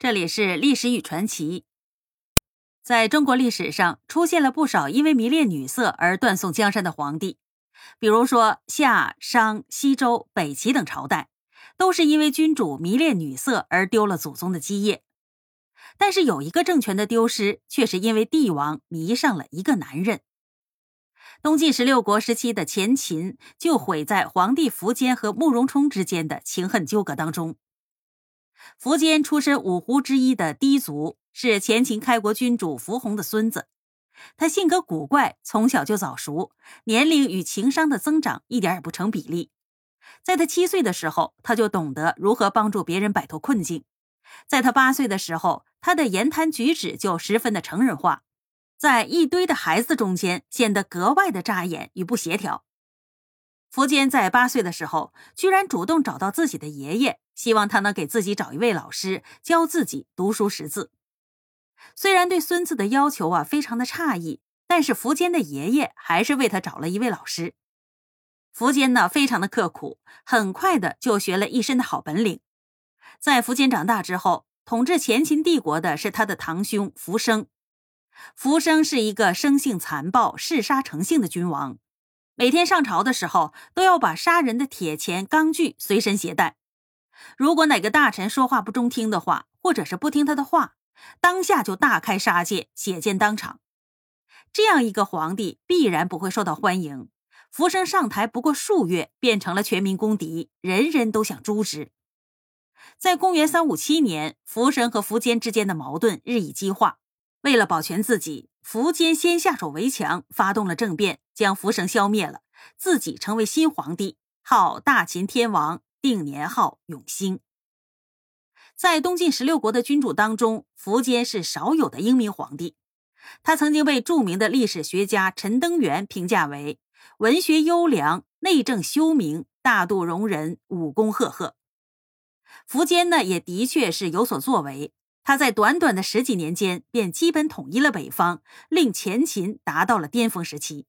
这里是历史与传奇。在中国历史上，出现了不少因为迷恋女色而断送江山的皇帝，比如说夏、商、西周、北齐等朝代，都是因为君主迷恋女色而丢了祖宗的基业。但是有一个政权的丢失，却是因为帝王迷上了一个男人。东晋十六国时期的前秦，就毁在皇帝苻坚和慕容冲之间的情恨纠葛当中。苻坚出身五胡之一的氐族，是前秦开国君主苻弘的孙子。他性格古怪，从小就早熟，年龄与情商的增长一点也不成比例。在他七岁的时候，他就懂得如何帮助别人摆脱困境；在他八岁的时候，他的言谈举止就十分的成人化，在一堆的孩子中间显得格外的扎眼与不协调。苻坚在八岁的时候，居然主动找到自己的爷爷，希望他能给自己找一位老师教自己读书识字。虽然对孙子的要求啊非常的诧异，但是苻坚的爷爷还是为他找了一位老师。苻坚呢非常的刻苦，很快的就学了一身的好本领。在苻坚长大之后，统治前秦帝国的是他的堂兄苻生。苻生是一个生性残暴、嗜杀成性的君王。每天上朝的时候，都要把杀人的铁钳、钢锯随身携带。如果哪个大臣说话不中听的话，或者是不听他的话，当下就大开杀戒，血溅当场。这样一个皇帝必然不会受到欢迎。福生上台不过数月，变成了全民公敌，人人都想诛之。在公元三五七年，福生和苻坚之间的矛盾日益激化。为了保全自己。苻坚先下手为强，发动了政变，将苻生消灭了，自己成为新皇帝，号大秦天王，定年号永兴。在东晋十六国的君主当中，苻坚是少有的英明皇帝。他曾经被著名的历史学家陈登元评价为文学优良、内政修明、大度容人、武功赫赫。苻坚呢，也的确是有所作为。他在短短的十几年间便基本统一了北方，令前秦达到了巅峰时期。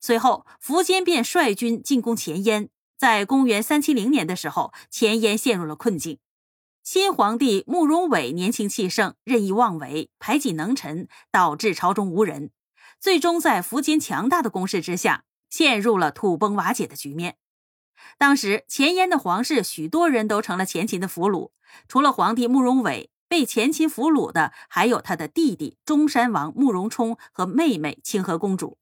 随后，苻坚便率军进攻前燕。在公元三七零年的时候，前燕陷入了困境。新皇帝慕容伟年轻气盛，任意妄为，排挤能臣，导致朝中无人。最终在苻坚强大的攻势之下，陷入了土崩瓦解的局面。当时前燕的皇室许多人都成了前秦的俘虏，除了皇帝慕容伟。被前秦俘虏的还有他的弟弟中山王慕容冲和妹妹清河公主。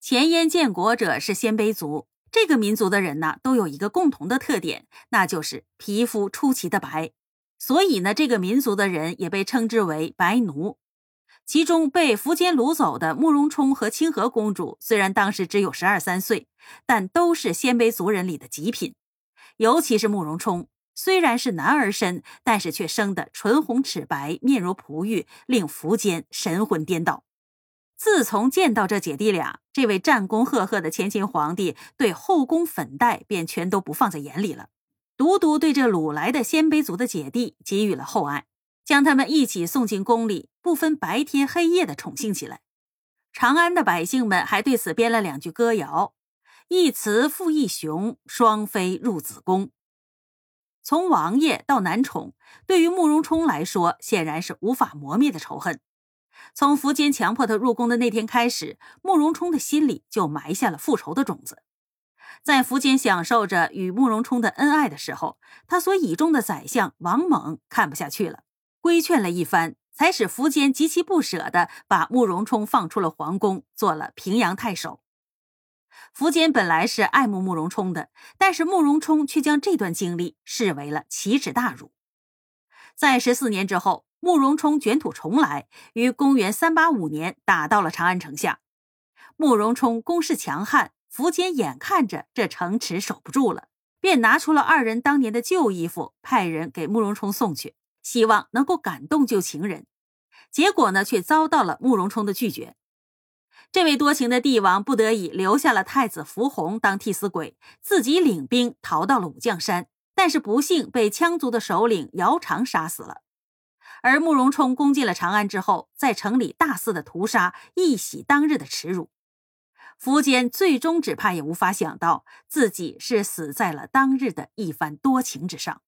前燕建国者是鲜卑族，这个民族的人呢都有一个共同的特点，那就是皮肤出奇的白，所以呢这个民族的人也被称之为白奴。其中被苻坚掳走的慕容冲和清河公主，虽然当时只有十二三岁，但都是鲜卑族人里的极品，尤其是慕容冲。虽然是男儿身，但是却生得唇红齿白，面如璞玉，令苻坚神魂颠倒。自从见到这姐弟俩，这位战功赫赫的前秦皇帝对后宫粉黛便全都不放在眼里了，独独对这掳来的鲜卑族的姐弟给予了厚爱，将他们一起送进宫里，不分白天黑夜的宠幸起来。长安的百姓们还对此编了两句歌谣：“一雌复一雄，双飞入子宫。”从王爷到男宠，对于慕容冲来说，显然是无法磨灭的仇恨。从苻坚强迫他入宫的那天开始，慕容冲的心里就埋下了复仇的种子。在苻坚享受着与慕容冲的恩爱的时候，他所倚重的宰相王猛看不下去了，规劝了一番，才使苻坚极其不舍的把慕容冲放出了皇宫，做了平阳太守。苻坚本来是爱慕慕容冲的，但是慕容冲却将这段经历视为了奇耻大辱。在十四年之后，慕容冲卷土重来，于公元三八五年打到了长安城下。慕容冲攻势强悍，苻坚眼看着这城池守不住了，便拿出了二人当年的旧衣服，派人给慕容冲送去，希望能够感动旧情人。结果呢，却遭到了慕容冲的拒绝。这位多情的帝王不得已留下了太子苻弘当替死鬼，自己领兵逃到了武将山，但是不幸被羌族的首领姚苌杀死了。而慕容冲攻进了长安之后，在城里大肆的屠杀，一洗当日的耻辱。苻坚最终只怕也无法想到，自己是死在了当日的一番多情之上。